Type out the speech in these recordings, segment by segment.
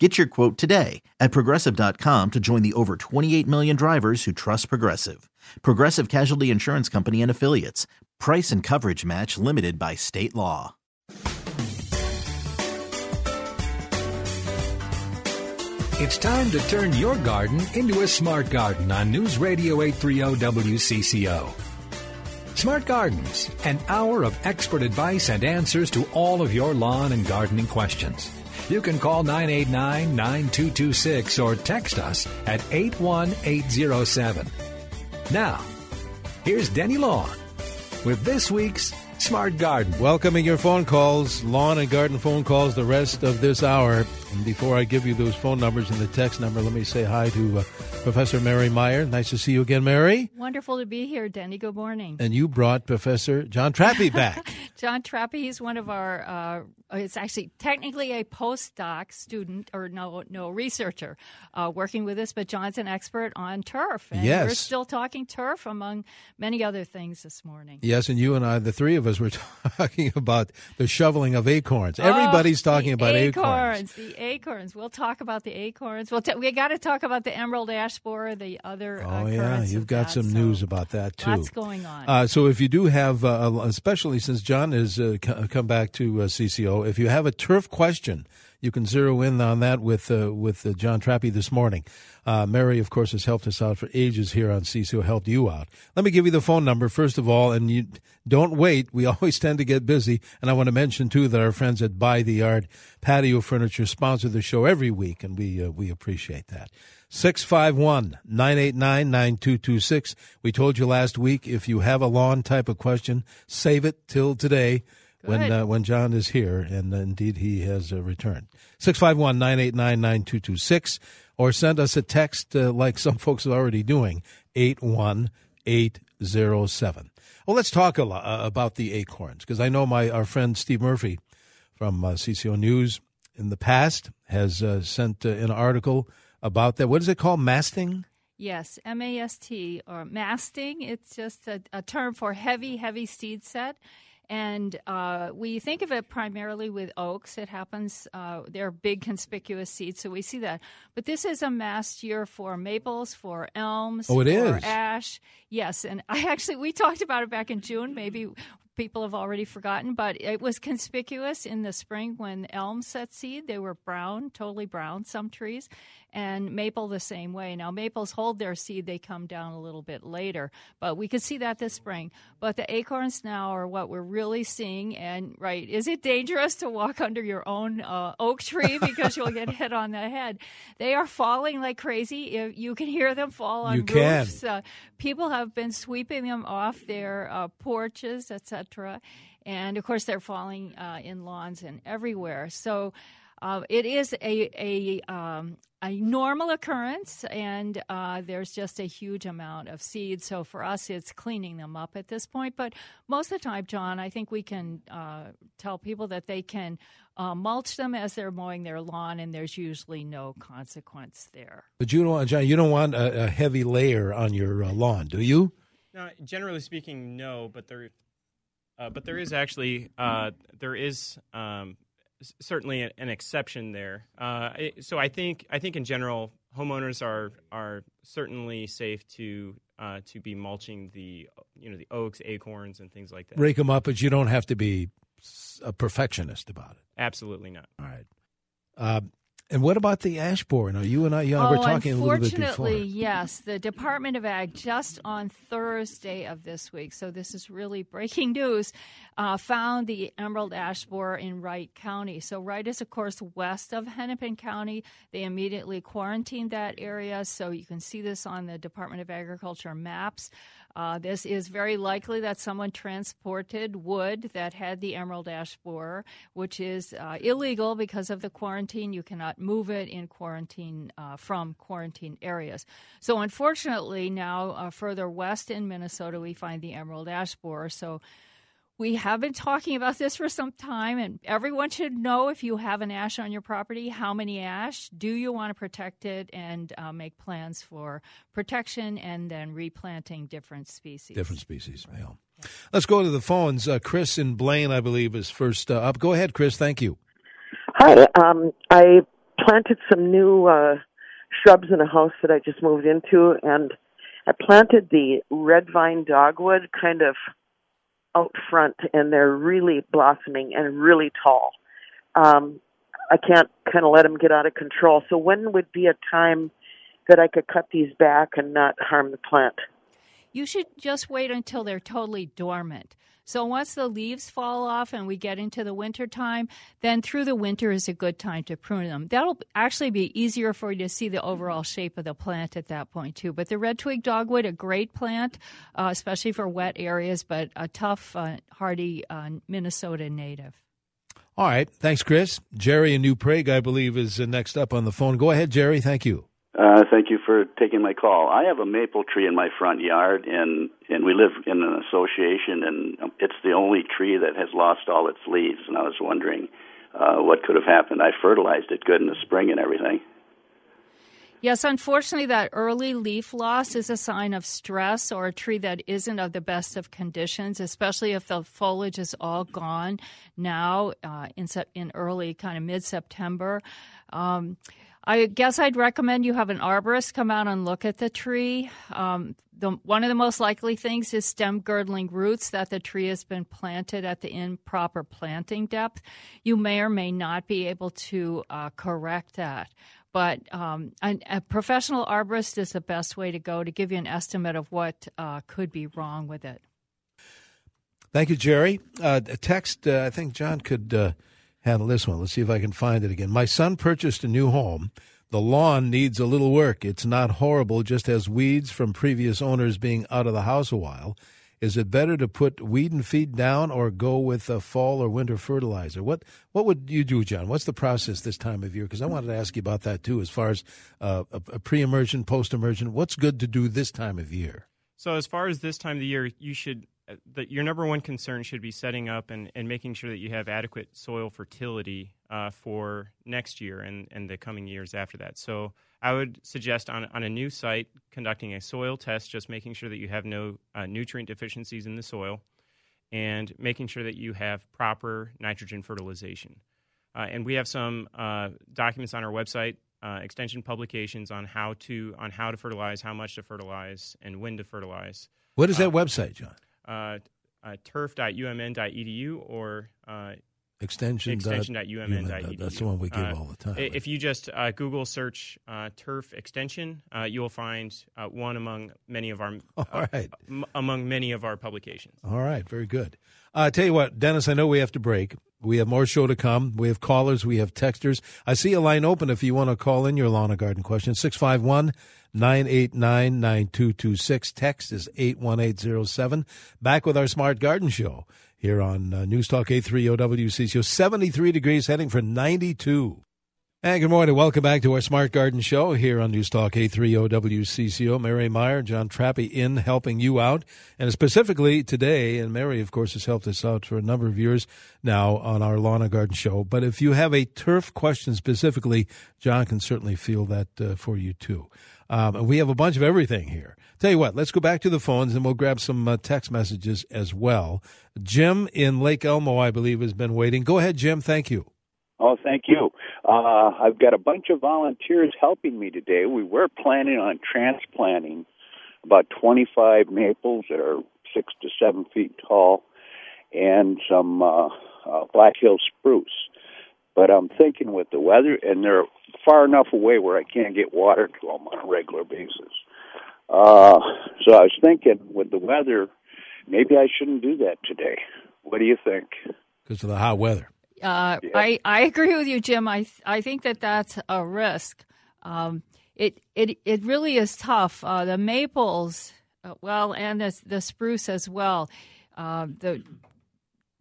Get your quote today at progressive.com to join the over 28 million drivers who trust Progressive. Progressive Casualty Insurance Company and Affiliates. Price and coverage match limited by state law. It's time to turn your garden into a smart garden on News Radio 830 WCCO. Smart Gardens, an hour of expert advice and answers to all of your lawn and gardening questions. You can call 989 9226 or text us at 81807. Now, here's Denny Long with this week's Smart Garden. Welcoming your phone calls, lawn and garden phone calls, the rest of this hour. And before I give you those phone numbers and the text number, let me say hi to uh, Professor Mary Meyer. Nice to see you again, Mary. Wonderful to be here, Denny. Good morning. And you brought Professor John Trappe back. John Trappe, he's one of our, uh, it's actually technically a postdoc student, or no, no researcher uh, working with us, but John's an expert on turf. And Yes. we're still talking turf among many other things this morning. yes, and you and I, the three of us, were talking about the shoveling of acorns. Everybody's Oh, talking the about acorns. The acorns. We'll talk about the acorns. We'll t- we got to talk about the emerald ash borer, the other. Oh uh, yeah, you've got that. some So news about that too. Lots going on. Uh, so if you do have, uh, especially since John has uh, come back to uh, CCO, if you have a turf question, you can zero in on that with uh, with uh, John Trappe this morning. Uh, Mary, of course, has helped us out for ages here on CCO, helped you out. Let me give you the phone number first of all, and you don't wait. We always tend to get busy, and I want to mention too that our friends at By the Yard Patio Furniture sponsor the show every week, and we uh, we appreciate that. 651 989 9226. We told you last week if you have a lawn type of question, save it till today when uh, when John is here, and indeed he has uh, returned. 651 989 9226. Or send us a text uh, like some folks are already doing, 81807. Well, let's talk a lot, uh, about the acorns because I know my our friend Steve Murphy from uh, CCO News in the past has uh, sent uh, an article about that. What is it called? Masting? Yes, M A S T or masting. It's just a, a term for heavy, heavy seed set. And uh, we think of it primarily with oaks. It happens, uh, they're big, conspicuous seeds, so we see that. But this is a mast year for maples, for elms, Oh, it for is? ash. Yes, and I actually, we talked about it back in June. Maybe people have already forgotten, but it was conspicuous in the spring when elms set seed. They were brown, totally brown, some trees, and maple the same way. Now, maples hold their seed, they come down a little bit later, but we could see that this spring. But the acorns now are what we're really seeing. And, right, is it dangerous to walk under your own uh, oak tree because you'll get hit on the head? They are falling like crazy. If You can hear them fall on You roofs. Uh, people have been sweeping them off their uh, porches, etc. And of course, they're falling uh, in lawns and everywhere. So uh, it is a a, um, a normal occurrence, and uh, there's just a huge amount of seeds. So for us, it's cleaning them up at this point. But most of the time, John, I think we can uh, tell people that they can uh, mulch them as they're mowing their lawn, and there's usually no consequence there. But you don't want, John, you don't want a, a heavy layer on your uh, lawn, do you? No, generally speaking, no. But there, uh, but there is actually uh, there is um, s- certainly an, an exception there. Uh, so I think I think in general, homeowners are are certainly safe to uh, to be mulching the you know the oaks, acorns, and things like that. Break them up, but you don't have to be a perfectionist about it. Absolutely not. All right. Uh, and what about the ash borer? Now, you and I, you know, we're oh, talking a little bit unfortunately, yes. The Department of Ag just on Thursday of this week, so this is really breaking news, uh, found the emerald ash borer in Wright County. So Wright is, of course, west of Hennepin County. They immediately quarantined that area, so you can see this on the Department of Agriculture maps. Uh, this is very likely that someone transported wood that had the emerald ash borer, which is uh, illegal because of the quarantine. You cannot move it in quarantine uh, from quarantine areas. So, unfortunately, now uh, further west in Minnesota, we find the emerald ash borer. So, we have been talking about this for some time, and everyone should know if you have an ash on your property, how many ash, do you want to protect it, and uh, make plans for protection and then replanting different species. Different species, right. yeah. Let's go to the phones. Uh, Chris in Blaine, I believe, is first uh, up. Go ahead, Chris. Thank you. Hi. Um, I planted some new uh, shrubs in a house that I just moved into, and I planted the red vine dogwood kind of – out front and they're really blossoming and really tall. Um, I can't kind of let them get out of control. So when would be a time that I could cut these back and not harm the plant? You should just wait until they're totally dormant. So once the leaves fall off and we get into the winter time, then through the winter is a good time to prune them. That'll actually be easier for you to see the overall shape of the plant at that point too. But the red twig dogwood, a great plant, uh, especially for wet areas, but a tough, uh, hardy uh, Minnesota native. All right. Thanks, Chris. Jerry in New Prague, I believe, is uh, next up on the phone. Go ahead, Jerry. Thank you. Uh, thank you for taking my call. I have a maple tree in my front yard, and and we live in an association, and it's the only tree that has lost all its leaves. And I was wondering uh, what could have happened. I fertilized it good in the spring and everything. Yes, unfortunately, that early leaf loss is a sign of stress or a tree that isn't of the best of conditions, especially if the foliage is all gone now uh, in, in early kind of mid September. Um, I guess I'd recommend you have an arborist come out and look at the tree. Um, the, one of the most likely things is stem girdling roots that the tree has been planted at the improper planting depth. You may or may not be able to uh, correct that. But um, a, a, professional arborist is the best way to go to give you an estimate of what uh, could be wrong with it. Thank you, Jerry. Uh, a text, uh, I think John could uh, handle this one. Let's see if I can find it again. My son purchased a new home. The lawn needs a little work. It's not horrible, just has weeds from previous owners being out of the house a while. Is it better to put weed and feed down or go with a fall or winter fertilizer? What what would you do, John? What's the process this time of year? Because I wanted to ask you about that too, as far as uh, a, a pre-emergent, post-emergent. What's good to do this time of year? So, as far as this time of the year, you should the, your number one concern should be setting up and, and making sure that you have adequate soil fertility uh, for next year and, and the coming years after that. So I would suggest on, on a new site conducting a soil test, just making sure that you have no uh, nutrient deficiencies in the soil and making sure that you have proper nitrogen fertilization. Uh, and we have some uh, documents on our website, uh, extension publications on how to on how to fertilize, how much to fertilize, and when to fertilize. What is that uh, website, John? Uh, uh, turf.umn.edu or uh, extension extension.umn.edu. That's the one we give uh, all the time. If you just uh, Google search uh, turf extension, uh, you will find uh, one among many of our all right. M- among many of our publications. All right, very good. I tell you what, Dennis, I know we have to break. We have more show to come. We have callers. We have texters. I see a line open if you want to call in your lawn and garden question. 651 989 9226. Text is 81807. Back with our Smart Garden Show here on uh, News Talk 830 WCCO. 73 degrees, heading for 92. And good morning. Welcome back to our Smart Garden Show here on News Talk 830 WCCO. Mary Meyer, John Trappe in helping you out. And specifically today, and Mary, of course, has helped us out for a number of years now on our Lawn and Garden Show. But if you have a turf question specifically, John can certainly feel that uh, for you too. Um, and we have a bunch of everything here. Tell you what, let's go back to the phones and we'll grab some uh, text messages as well. Jim in Lake Elmo, I believe, has been waiting. Go ahead, Jim. Thank you. Oh, thank you. Uh, I've got a bunch of volunteers helping me today. We were planning on transplanting about 25 maples that are six to seven feet tall and some uh, uh, Black Hill spruce. But I'm thinking with the weather, and they're far enough away where I can't get water to them on a regular basis. Uh, so I was thinking with the weather, maybe I shouldn't do that today. What do you think? Because of the hot weather. Uh, yeah. I, I agree with you, Jim. I I think that that's a risk. Um, it it it really is tough. Uh, the maples Uh, well, and the the spruce as well. Uh, the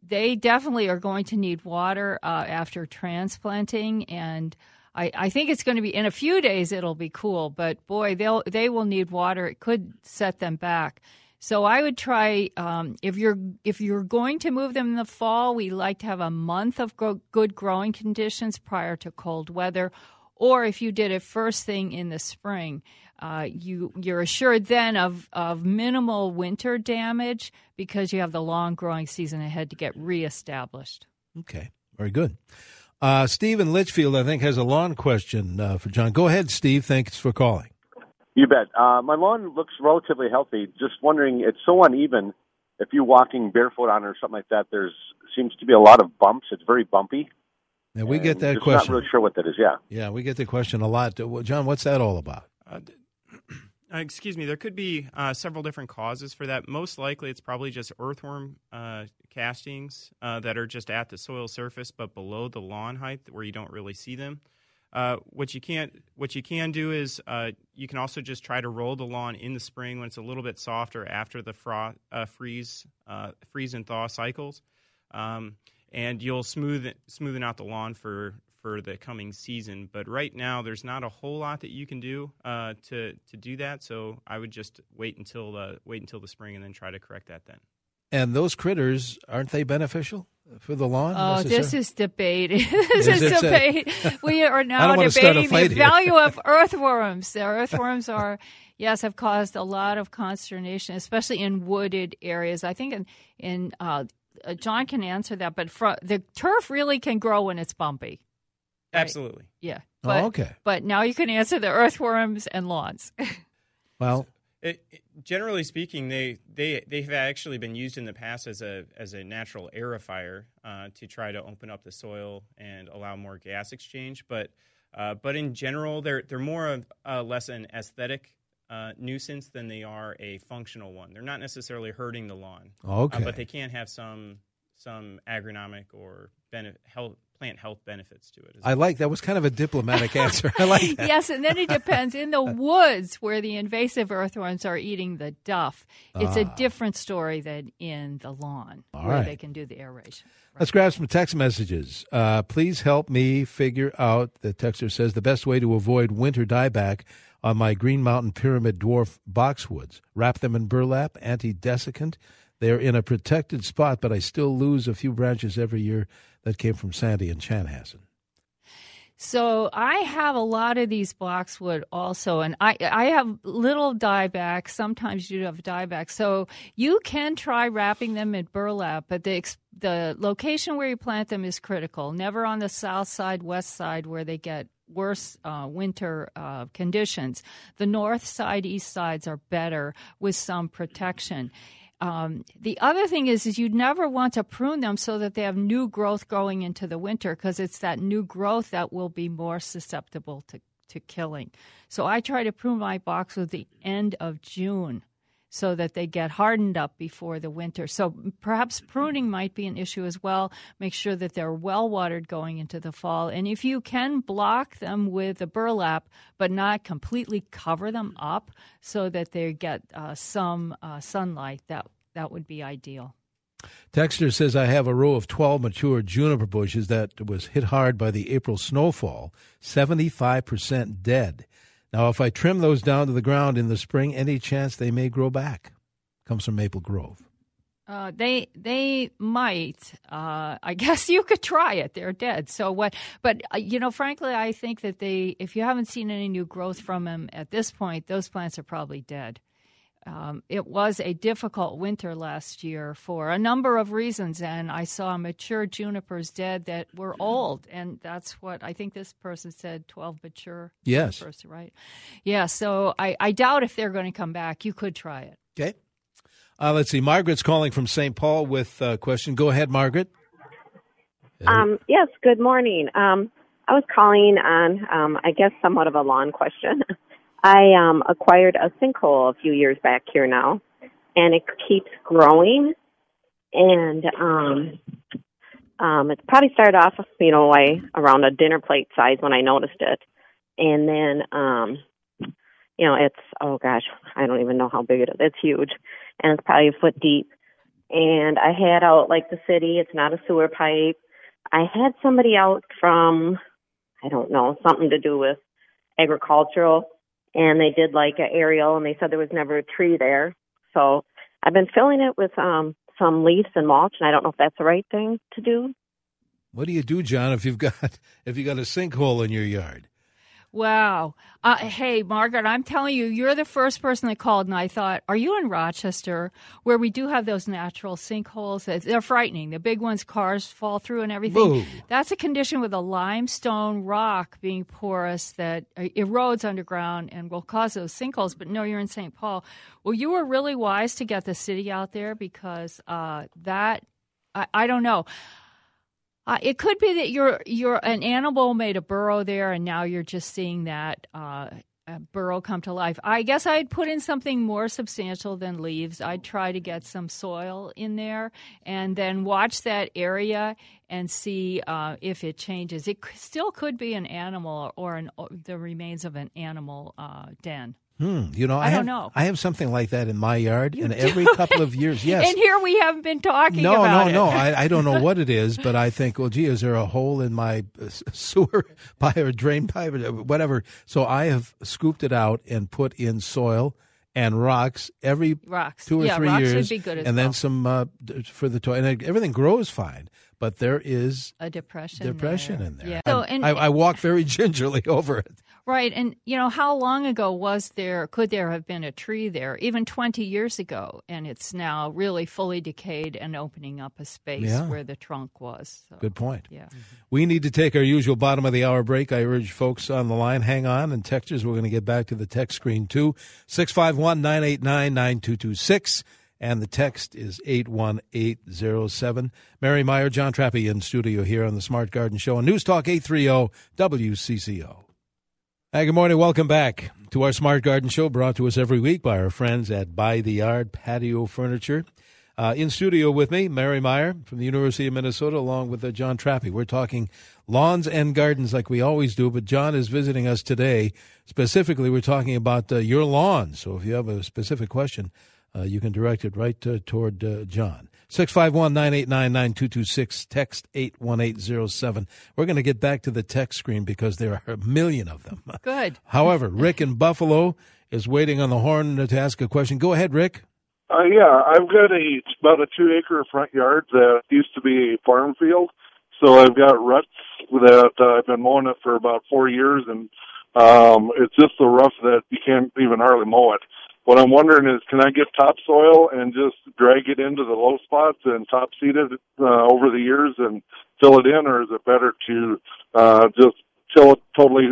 they definitely are going to need water uh, after transplanting, and I, I think it's going to be in a few days. It'll be cool, but boy, they'll they will need water. It could set them back. So I would try um, if you're if you're going to move them in the fall. We like to have a month of go- good growing conditions prior to cold weather, or if you did it first thing in the spring, uh, you you're assured then of of minimal winter damage because you have the long growing season ahead to get reestablished. Okay, very good. Uh, Steve in Litchfield, I think, has a lawn question uh, for John. Go ahead, Steve. Thanks for calling. You bet. Uh, my lawn looks relatively healthy. Just wondering, it's so uneven. If you're walking barefoot on it or something like that, there's seems to be a lot of bumps. It's very bumpy. Yeah, we get that just question. Not really sure what that is. Yeah. Yeah, we get the question a lot. John, what's that all about? Uh, excuse me. There could be uh, several different causes for that. Most likely, it's probably just earthworm uh, castings uh, that are just at the soil surface, but below the lawn height, where you don't really see them. Uh, what you can't, what you can do is uh, you can also just try to roll the lawn in the spring when it's a little bit softer after the fro- freeze, freeze and thaw cycles, um, and you'll smooth it, smoothen out the lawn for for the coming season. But right now, there's not a whole lot that you can do uh, to to do that. So I would just wait until the wait until the spring and then try to correct that then. And those critters aren't they beneficial? for the lawn? Oh, this is debate. this is, is debate. we are now debating the here. value of earthworms. The earthworms are, yes, have caused a lot of consternation, especially in wooded areas. I think in, in uh, uh, John can answer that, but for, the turf really can grow when it's bumpy. Right? Absolutely. Yeah. But, oh, okay. But now you can answer the earthworms and lawns. well, it, it, generally speaking, they they they've actually been used in the past as a as a natural aerifier uh, to try to open up the soil and allow more gas exchange. But uh, but in general, they're they're more of uh, less an aesthetic uh, nuisance than they are a functional one. They're not necessarily hurting the lawn. Uh, okay. but they can have some some agronomic or benefit, health plant health benefits to it. I well. like that was kind of a diplomatic answer. I like that. yes, and then it depends. In the woods where the invasive earthworms are eating the duff, it's ah. a different story than in the lawn All where right. they can do the aeration. Right. Let's grab some text messages. Uh, please help me figure out. The texter says the best way to avoid winter dieback on my Green Mountain Pyramid Dwarf boxwoods. Wrap them in burlap, anti-desiccant. They're in a protected spot, but I still lose a few branches every year that came from Sandy and Chanhassen. So I have a lot of these boxwood also, and I I have little dieback. Sometimes you have dieback, so you can try wrapping them in burlap, but the the location where you plant them is critical. Never on the south side, west side, where they get worse uh, winter uh, conditions. The north side, east sides are better with some protection. Um, the other thing is, is you never want to prune them so that they have new growth going into the winter because it's that new growth that will be more susceptible to, to killing. So I try to prune my box with the end of June so that they get hardened up before the winter. So perhaps pruning might be an issue as well. Make sure that they're well watered going into the fall. And if you can block them with a burlap, but not completely cover them up so that they get uh, some uh, sunlight, that, that would be ideal. Texter says, I have a row of 12 mature juniper bushes that was hit hard by the April snowfall, 75% dead. Now, if I trim those down to the ground in the spring, any chance they may grow back? Comes from Maple Grove. Uh, they they might. Uh, I guess you could try it. They're dead. So what? But uh, you know, frankly, I think that they, if you haven't seen any new growth from them at this point, those plants are probably dead. Um, it was a difficult winter last year for a number of reasons, and I saw mature junipers dead that were old, and that's what I think this person said: twelve mature. Yes, junipers, right? Yeah. So I, I doubt if they're going to come back. You could try it. Okay. Uh, let's see. Margaret's calling from St. Paul with a question. Go ahead, Margaret. Um, yes. Good morning. Um, I was calling on, um, I guess, somewhat of a lawn question. I um, acquired a sinkhole a few years back here now, and it keeps growing. And um, um, it probably started off, you know, like around a dinner plate size when I noticed it, and then um, you know, it's oh gosh, I don't even know how big it is. It's huge, and it's probably a foot deep. And I had out like the city. It's not a sewer pipe. I had somebody out from, I don't know, something to do with agricultural, and they did like an aerial, and they said there was never a tree there. So I've been filling it with um some leaves and mulch, and I don't know if that's the right thing to do. What do you do, John, if you've got if you got a sinkhole in your yard? Wow. Uh, hey, Margaret, I'm telling you, you're the first person that called, and I thought, are you in Rochester, where we do have those natural sinkholes? They're frightening. The big ones, cars fall through and everything. Boo. That's a condition with a limestone rock being porous that uh, erodes underground and will cause those sinkholes. But no, you're in St. Paul. Well, you were really wise to get the city out there because uh, that, I, I don't know. Uh, it could be that you're you're an animal made a burrow there, and now you're just seeing that uh, burrow come to life. I guess I'd put in something more substantial than leaves. I'd try to get some soil in there, and then watch that area and see uh, if it changes. It still could be an animal or an, or the remains of an animal uh, den. Hmm. You know, I, I don't have, know. I have something like that in my yard, You and every couple of years, yes. And here we haven't been talking no, no, it. no. I, I don't know what it is, but I think, well, gee, is there a hole in my uh, sewer pipe or drain pipe or whatever? So I have scooped it out and put in soil and rocks every Rocks. two or Yeah, three rocks would years, be good as and then some uh, for the toy, and everything grows fine. But there is a depression. depression there. in there. Yeah. So, and I, I walk very gingerly over it. Right. And, you know, how long ago was there, could there have been a tree there? Even 20 years ago. And it's now really fully decayed and opening up a space Yeah. where the trunk was. So, Good point. Yeah. We need to take our usual bottom of the hour break. I urge folks on the line, hang on. And texters, we're going to get back to the text screen too. 651 989 9226. And the text is 81807. Mary Meyer, John Trappe in studio here on the Smart Garden Show on News Talk 830 WCCO. Hi, good morning. Welcome back to our Smart Garden Show brought to us every week by our friends at By the Yard Patio Furniture. Uh, in studio with me, Mary Meyer from the University of Minnesota, along with uh, John Trappe. We're talking lawns and gardens like we always do, but John is visiting us today. Specifically, we're talking about uh, your lawn. So if you have a specific question, uh, you can direct it right uh, toward uh, John. 651 989 9226, text 81807. We're going to get back to the text screen because there are a million of them. Good. However, Rick in Buffalo is waiting on the horn to ask a question. Go ahead, Rick. Uh, yeah, I've got a it's about a two acre front yard that used to be a farm field. So I've got ruts that uh, I've been mowing it for about four years, and um, it's just so rough that you can't even hardly mow it. What I'm wondering is, can I get topsoil and just drag it into the low spots and top seed it uh, over the years and fill it in, or is it better to uh, just till it totally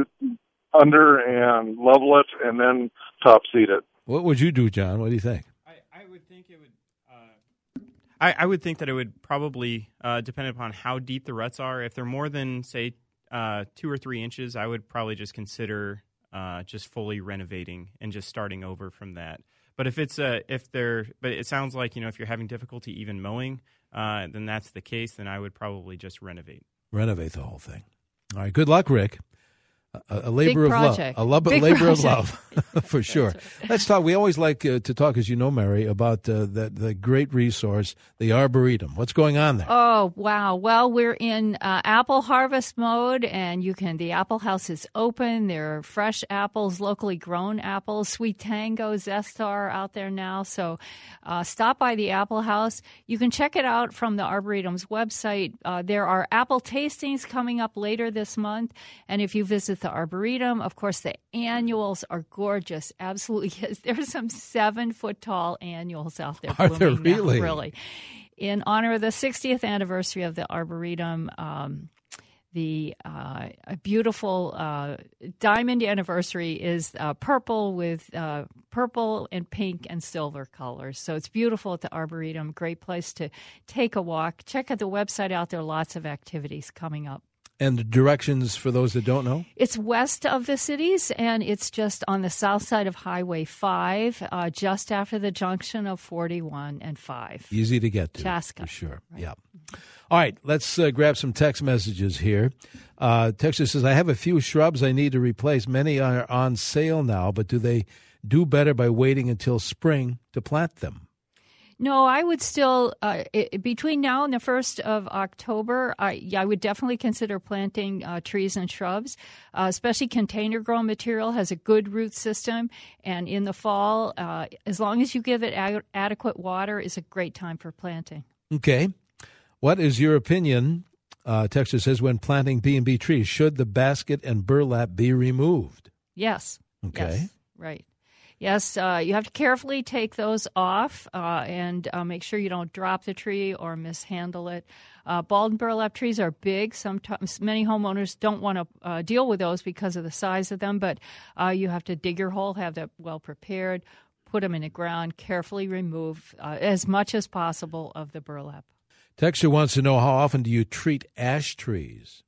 under and level it and then top seed it? What would you do, John? What do you think? I would think it would. Uh, I, I would think that it would probably uh, depend upon how deep the ruts are. If they're more than say uh, two or three inches, I would probably just consider uh, just fully renovating and just starting over from that. But if it's a if they're but it sounds like you know if you're having difficulty even mowing, uh, then that's the case. Then I would probably just renovate. Renovate the whole thing. All right. Good luck, Rick. A, a labor Big of love, a lo- Big labor of love, for sure. Let's talk. We always like uh, to talk, as you know, Mary, about uh, the the great resource, the arboretum. What's going on there? Oh wow! Well, we're in uh, apple harvest mode, and you can. The apple house is open. There are fresh apples, locally grown apples. SweeTango, Zestar out there now. So, uh, stop by the apple house. You can check it out from the arboretum's website. Uh, there are apple tastings coming up later this month, and if you visit the arboretum, of course, the annuals are gorgeous. Absolutely, yes. There's some seven foot tall annuals out there. Are there blooming now, really? Really in honor of the 60th anniversary of the Arboretum. Um, the uh, a beautiful uh, diamond anniversary is uh, purple with uh, purple and pink and silver colors. So it's beautiful at the Arboretum. Great place to take a walk. Check out the website out there. Lots of activities coming up. And the directions for those that don't know. It's west of the cities, and it's just on the south side of Highway 5, uh, just after the junction of 41 and 5. Easy to get to. Chaska. For sure. Yeah. All right, let's uh, grab some text messages here. Uh, Texas says, I have a few shrubs I need to replace. Many are on sale now, but do they do better by waiting until spring to plant them? No, I would still uh, it, between now and the first of October. I yeah, I would definitely consider planting uh, trees and shrubs, uh, especially container grown material has a good root system, and in the fall, uh, as long as you give it ad- adequate water, is a great time for planting. Okay, what is your opinion? Uh, Texas says when planting B and B trees, should the basket and burlap be removed? Yes. Okay. Yes. Right. Yes, uh, you have to carefully take those off uh, and uh, make sure you don't drop the tree or mishandle it. Uh, balled and burlap trees are big. Sometimes many homeowners don't want to uh, deal with those because of the size of them, but uh, you have to dig your hole, have that well prepared, put them in the ground, carefully remove as much as possible of the burlap. Texture wants to know how often do you treat ash trees?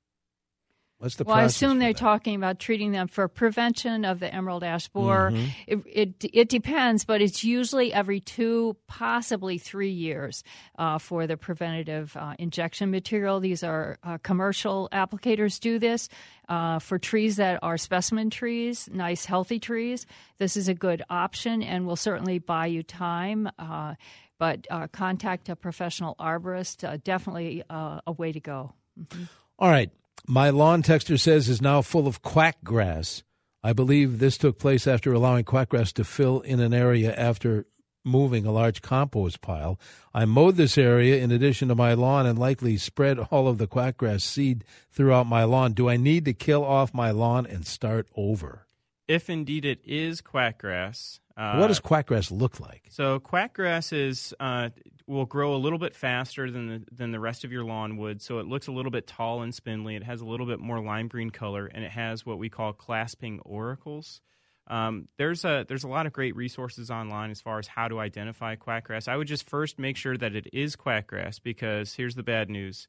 What's the well, I assume they're that? talking about treating them for prevention of the emerald ash borer. Mm-hmm. It, it, it depends, but it's usually every two, possibly three years uh, for the preventative uh, injection material. These are uh, commercial applicators do this uh, for trees that are specimen trees, nice healthy trees. This is a good option and will certainly buy you time. Uh, but uh, contact a professional arborist. definitely a way to go. Mm-hmm. All right. My lawn texture says is now full of quack grass. I believe this took place after allowing quack grass to fill in an area after moving a large compost pile. I mowed this area in addition to my lawn and likely spread all of the quack grass seed throughout my lawn. Do I need to kill off my lawn and start over? If indeed it is quackgrass, uh, what does quackgrass look like? So quackgrass is uh, will grow a little bit faster than the, than the rest of your lawn would. So it looks a little bit tall and spindly. It has a little bit more lime green color, and it has what we call clasping auricles. Um, there's a there's a lot of great resources online as far as how to identify quackgrass. I would just first make sure that it is quackgrass because here's the bad news: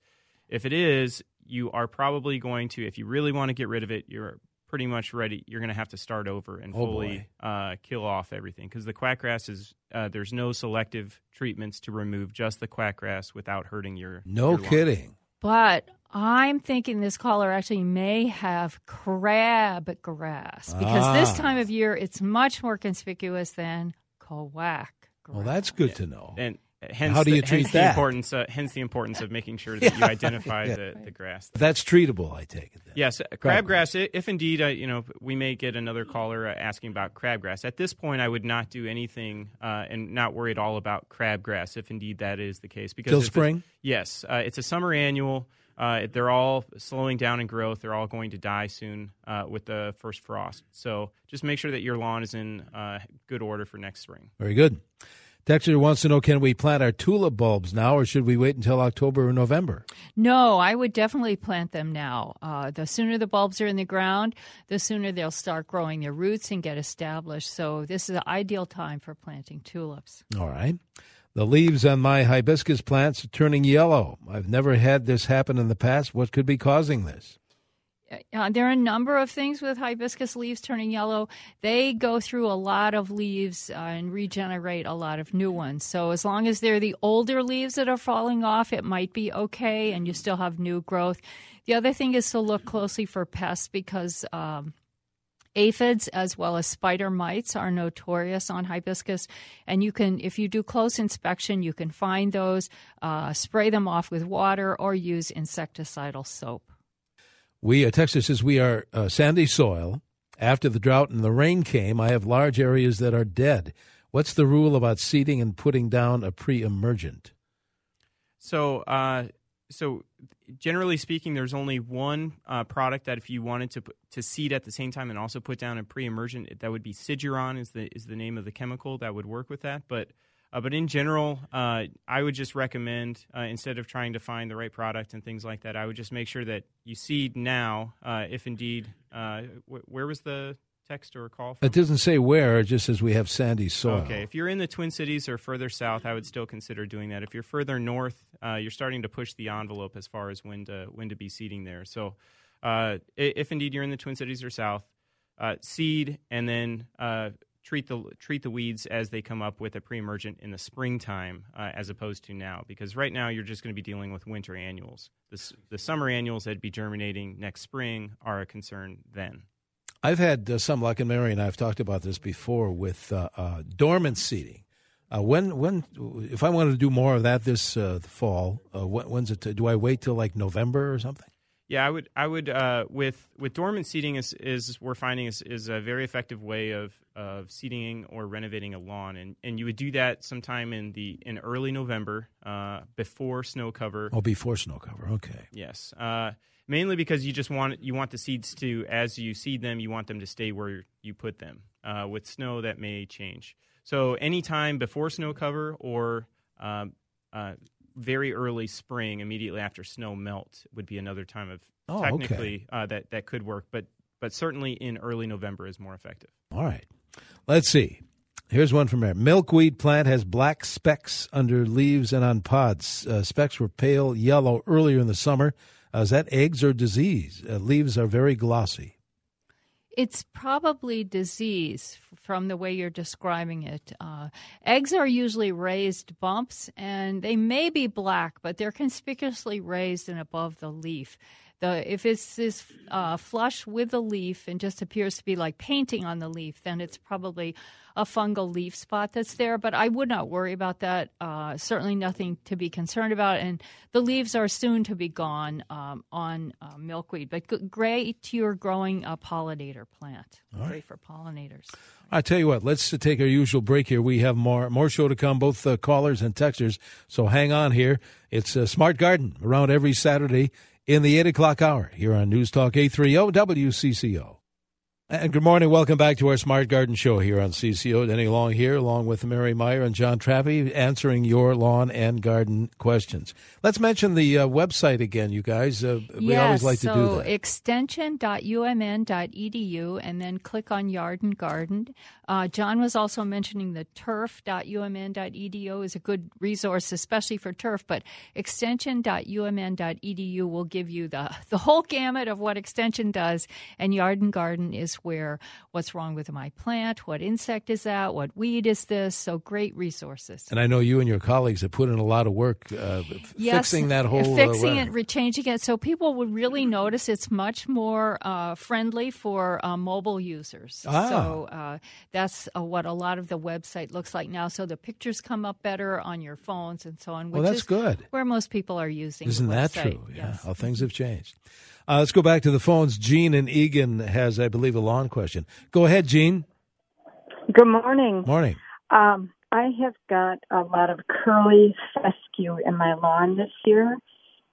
if it is, you are probably going to, if you really want to get rid of it, you're pretty much ready. You're going to have to start over and oh fully uh, kill off everything because the quackgrass is uh, there's no selective treatments to remove just the quackgrass without hurting your. No your kidding. But I'm thinking this caller actually may have crab grass because ah. this time of year it's much more conspicuous than quack. Well, that's good to know. And Hence How do you the, treat that? The importance, uh, hence the importance of making sure that yeah. you identify yeah. the, the grass. That's treatable, I take it. Then. Yes, uh, crabgrass. If indeed, uh, you know, we may get another caller uh, asking about crabgrass. At this point, I would not do anything uh, and not worry at all about crabgrass, if indeed that is the case. Because till spring. yes, uh, it's a summer annual. they're all slowing down in growth. They're all going to die soon with the first frost. So just make sure that your lawn is in good order for next spring. Very good. Dexter wants to know can we plant our tulip bulbs now or should we wait until October or November? No, I would definitely plant them now. Uh, the sooner the bulbs are in the ground, the sooner they'll start growing their roots and get established. So, this is the ideal time for planting tulips. All right. The leaves on my hibiscus plants are turning yellow. I've never had this happen in the past. What could be causing this? Uh, there are a number of things with hibiscus leaves turning yellow. They go through a lot of leaves uh, and regenerate a lot of new ones. So, as long as they're the older leaves that are falling off, it might be okay and you still have new growth. The other thing is to look closely for pests because um, aphids as well as spider mites are notorious on hibiscus and you can if you do close inspection you can find those uh, spray them off with water or use insecticidal soap we, uh, Texas says we are uh, sandy soil. After the drought and the rain came, I have large areas that are dead. What's the rule about seeding and putting down a pre-emergent? So, uh, so generally speaking, there's only one uh, product that if you wanted to to seed at the same time and also put down a pre-emergent, that would be Siduron is the is the name of the chemical that would work with that. But uh, but in general, uh, I would just recommend uh, instead of trying to find the right product and things like that, I would just make sure that you seed now, uh, if indeed. Uh, wh- where was the text or call from? It doesn't say where. It just says we have sandy soil. Okay. If you're in the Twin Cities or further south, I would still consider doing that. If you're further north, uh, you're starting to push the envelope as far as when to when to be seeding there. So, if indeed you're in the Twin Cities or south, seed and then treat the treat the weeds as they come up with a pre-emergent in the springtime, uh, as opposed to now. Because right now you're just going to be dealing with winter annuals. The, the summer annuals that'd be germinating next spring are a concern then. I've had uh, some luck, and Mary and I have talked about this before with uh, uh, dormant seeding. Uh, when when if I wanted to do more of that this uh, fall, uh, when, when's it? do I wait till like November or something? Yeah, I would. I would uh, with with dormant seeding is, is we're finding is, is a very effective way of of seeding or renovating a lawn, and, and you would do that sometime in the in early November uh, before snow cover. Oh, before snow cover. Okay. Yes, uh, mainly because you just want you want the seeds to as you seed them, you want them to stay where you put them. Uh, with snow, that may change. So anytime before snow cover or um, uh, very early spring, immediately after snow melt, would be another time of oh, technically okay. uh, that that could work. But but certainly in early November is more effective. All right, let's see. Here's one from there. Milkweed plant has black specks under leaves and on pods. Uh, specks were pale yellow earlier in the summer. Uh, is that eggs or disease? Uh, leaves are very glossy. It's probably disease from the way you're describing it. Uh, eggs are usually raised bumps, and they may be black, but they're conspicuously raised and above the leaf. The, if it's is uh, flush with the leaf and just appears to be like painting on the leaf, then it's probably a fungal leaf spot that's there. But I would not worry about that. Uh, certainly nothing to be concerned about. And the leaves are soon to be gone um, on uh, milkweed. But g- great, you're growing a pollinator plant. All Great for pollinators. I tell you what, let's take our usual break here. We have more more show to come, both uh, callers and texters. So hang on here. It's a Smart Garden around every Saturday in the 8 o'clock hour here on News Talk 830 WCCO. And good morning. Welcome back to our Smart Garden Show here on CCO. Denny Long here, along with Mary Meyer and John Trappe, answering your lawn and garden questions. Let's mention the uh, website again, you guys. Uh, we yes, always like to so do that. extension.umn.edu and then click on Yard and Garden. Uh, John was also mentioning the turf.umn.edu is a good resource, especially for turf, but extension.umn.edu will give you the, the whole gamut of what extension does, and Yard and Garden is where what's wrong with my plant, what insect is that, what weed is this. So great resources. And I know you and your colleagues have put in a lot of work uh, Yes, fixing that whole thing. fixing uh, it, rechanging it, so people would really notice it's much more uh, friendly for uh, mobile users. Ah. So uh, that's uh, what a lot of the website looks like now. So the pictures come up better on your phones and so on. Which Well, that's is good. Where most people are using. the Isn't that website. true? Yeah, Yes. how things have changed. Uh, let's go back to the phones. Gene and Eagan has, I believe, a lawn question. Go ahead, Gene. Good morning. Morning. Um, I have got a lot of curly fescue in my lawn this year.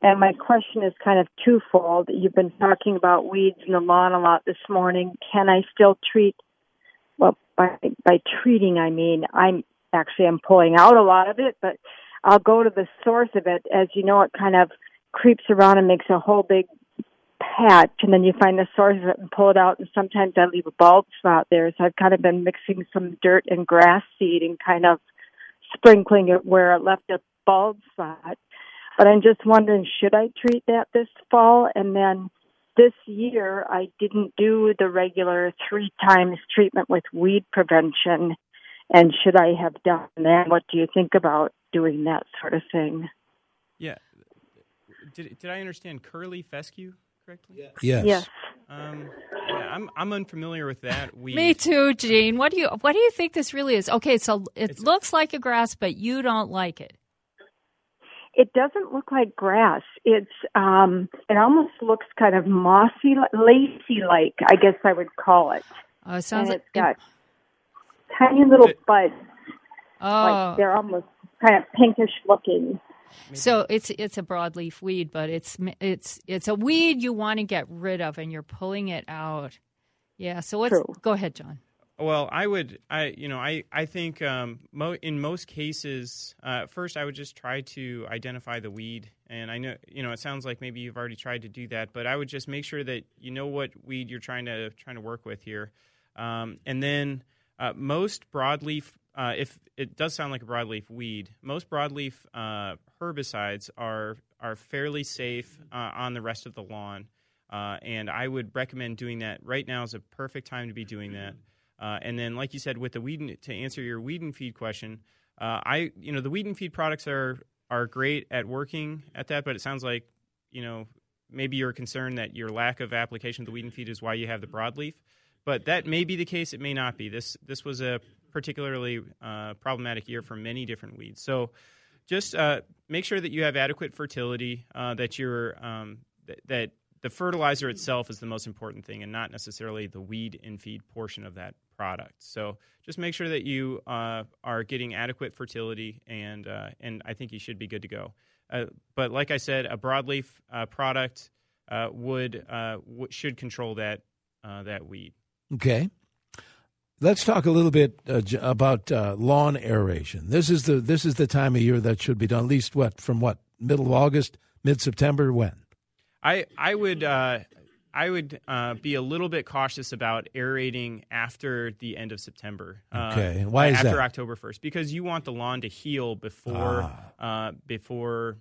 And my question is kind of twofold. You've been talking about weeds in the lawn a lot this morning. Can I still treat, well, by, by treating, I mean, I'm actually, I'm pulling out a lot of it, but I'll go to the source of it. As you know, it kind of creeps around and makes a whole big patch and then you find the source of it and pull it out and sometimes I leave a bald spot there. So I've kind of been mixing some dirt and grass seed and kind of sprinkling it where I left a bald spot. But I'm just wondering, should I treat that this fall? And then this year I didn't do the regular three times treatment with weed prevention. And should I have done that? What do you think about doing that sort of thing? Yeah. Did did I understand curly fescue correctly? Yes. Yes. Um, yeah, I'm I'm unfamiliar with that. We Me too, Gene. What do you what do you think this really is? Okay, so it looks like a grass, but you don't like it. It doesn't look like grass. It's um it almost looks kind of mossy lacy like, I guess I would call it. Oh, it sounds and like it's got tiny little It- buds. oh, Like they're almost kind of pinkish looking. So it's it's a broadleaf weed, but it's it's it's a weed you want to get rid of, and you're pulling it out. Yeah. So what's True. go ahead, John. Well, I would, I you know, I I think um, mo- in most cases, uh, first I would just try to identify the weed, and I know you know it sounds like maybe you've already tried to do that, but I would just make sure that you know what weed you're trying to trying to work with here, um, and then uh, most broadleaf. Uh, if it does sound like a broadleaf weed, most broadleaf uh, herbicides are are fairly safe uh, on the rest of the lawn, uh, and I would recommend doing that. Right now is a perfect time to be doing that. Uh, and then, like you said, with the weed to answer your weed and feed question, uh, I you know the weed and feed products are are great at working at that, but it sounds like you know maybe you're concerned that your lack of application of the weed and feed is why you have the broadleaf. But that may be the case. It may not be. This this was a particularly uh, problematic year for many different weeds. So just uh, make sure that you have adequate fertility. Uh, that you're um, th- that the fertilizer itself is the most important thing, and not necessarily the weed and feed portion of that product. So just make sure that you uh, are getting adequate fertility, and uh, and I think you should be good to go. Uh, but like I said, a broadleaf product would w- should control that that weed. Okay. Let's talk a little bit uh, about uh, lawn aeration. This is the this is the time of year that should be done. At least what from what middle of August, mid September, when? I I would uh, I would uh, be a little bit cautious about aerating after the end of September. Uh, okay, why is after that? October first? Because you want the lawn to heal before ah. Uh, before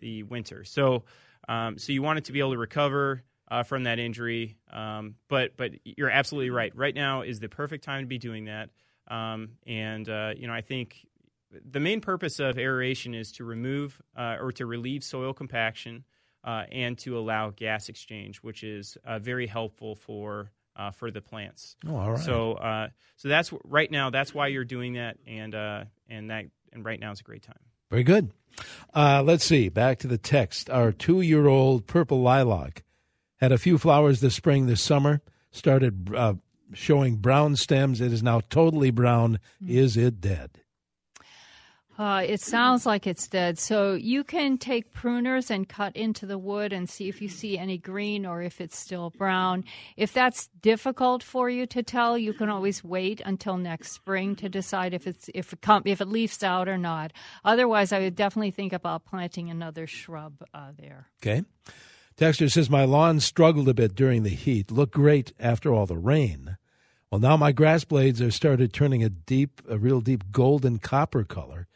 the winter. So um, so you want it to be able to recover uh, from that injury. Um, but but you're absolutely right. Right now is the perfect time to be doing that. Um, and uh, you know, I think the main purpose of aeration is to remove uh, or to relieve soil compaction uh, and to allow gas exchange, which is uh, very helpful for. Uh, for the plants. Oh, all right. So, so that's right now. That's why you're doing that, and and that and right now is a great time. Very good. let's see. Back to the text. Our two-year-old purple lilac had a few flowers this spring, this summer, started uh, showing brown stems. It is now totally brown. Mm. Is it dead? Uh, it sounds like it's dead. So you can take pruners and cut into the wood and see if you see any green or if it's still brown. If that's difficult for you to tell, you can always wait until next spring to decide if it's if it if it leaves out or not. Otherwise, I would definitely think about planting another shrub uh, there. Okay. Texter says, My lawn struggled a bit during the heat, looked great after all the rain. Well, now my grass blades have started turning a deep, a real deep golden copper color.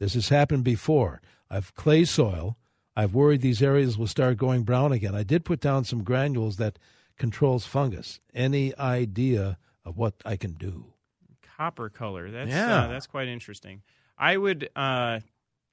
This has happened before. I've clay soil. I've worried these areas will start going brown again. I did put down some granules that controls fungus. Any idea of what I can do? Copper color. That's yeah. Uh, that's quite interesting. I would uh,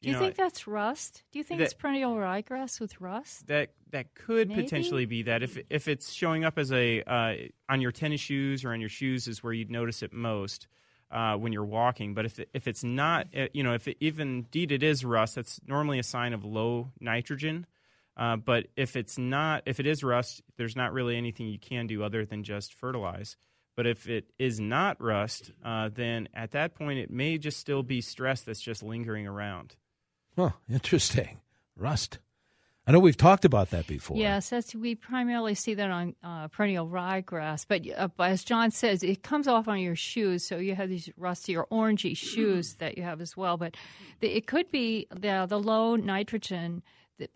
do you, know, think that's rust? Do you think that, it's perennial ryegrass with rust? That that could Maybe? potentially be that. If if it's showing up as a uh, on your tennis shoes or on your shoes is where you'd notice it most uh, when you're walking. But if if it's not, uh, you know, if it, even indeed it is rust, that's normally a sign of low nitrogen. Uh, but if it's not, if it is rust, there's not really anything you can do other than just fertilize. But if it is not rust, uh, then at that point it may just still be stress that's just lingering around. Huh, interesting. Rust. I know we've talked about that before. Yes, that's we primarily see that on uh, perennial ryegrass. But uh, as John says, it comes off on your shoes, so you have these rusty or orangey shoes that you have as well. But the, it could be the the low nitrogen.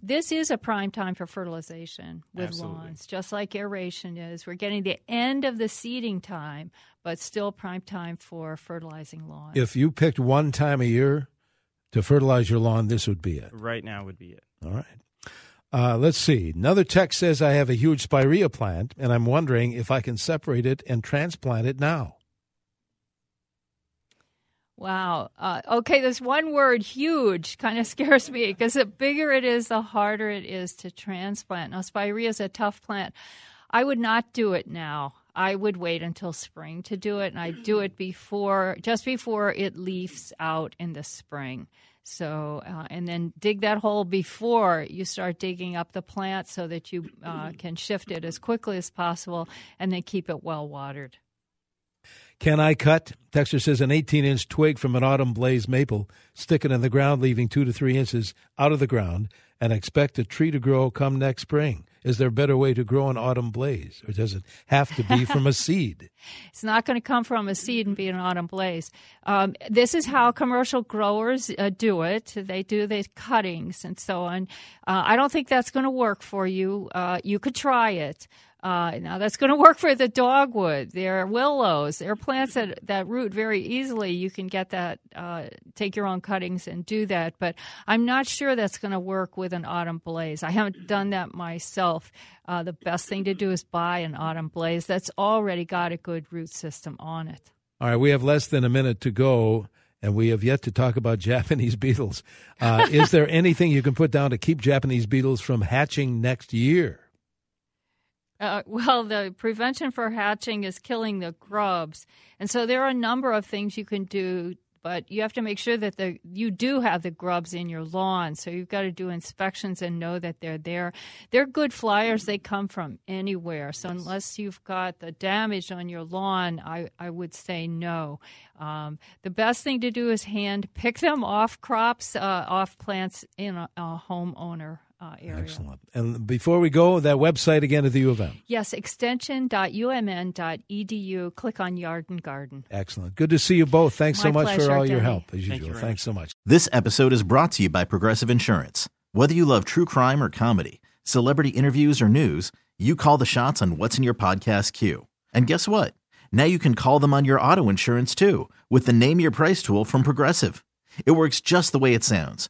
This is a prime time for fertilization with Absolutely. lawns, just like aeration is. We're getting the end of the seeding time, but still prime time for fertilizing lawns. If you picked one time a year to fertilize your lawn, this would be it. Right now would be it. All right. Uh, let's see. Another text says I have a huge spirea plant, and I'm wondering if I can separate it and transplant it now. Wow. Uh, okay, this one word, huge, kind of scares me because the bigger it is, the harder it is to transplant. Now, spirea is a tough plant. I would not do it now. I would wait until spring to do it, and I do it before, just before it leaves out in the spring. So, uh, and then dig that hole before you start digging up the plant so that you uh, can shift it as quickly as possible and then keep it well watered. Can I cut? Texture says an 18 inch twig from an autumn blaze maple, stick it in the ground, leaving two to three inches out of the ground, and expect a tree to grow come next spring. Is there a better way to grow an autumn blaze, or does it have to be from a seed? It's not going to come from a seed and be an autumn blaze. Um, this is how commercial growers uh, do it. They do the cuttings and so on. Uh, I don't think that's going to work for you. Uh, you could try it. Uh, now that's going to work for the dogwood. There are willows. There are plants that, that root very easily. You can get that, uh, take your own cuttings and do that. But I'm not sure that's going to work with an autumn blaze. I haven't done that myself. Uh, the best thing to do is buy an autumn blaze that's already got a good root system on it. All right, we have less than a minute to go and we have yet to talk about Japanese beetles. Uh, is there anything you can put down to keep Japanese beetles from hatching next year? Uh, well, the prevention for hatching is killing the grubs. And so there are a number of things you can do, but you have to make sure that the you do have the grubs in your lawn. So you've got to do inspections and know that they're there. They're good flyers. They come from anywhere. So unless you've got the damage on your lawn, I, I would say no. Um, the best thing to do is hand pick them off crops, uh, off plants in a, a homeowner uh, area. Excellent. And before we go, that website again at the U of M. Yes, extension.umn.edu. Click on Yard and Garden. Excellent. Good to see you both. Thanks My so much pleasure, for all your help, as Thank usual. you, Thanks so much. This episode is brought to you by Progressive Insurance. Whether you love true crime or comedy, celebrity interviews or news, you call the shots on what's in your podcast queue. And guess what? Now you can call them on your auto insurance too with the Name Your Price tool from Progressive. It works just the way it sounds.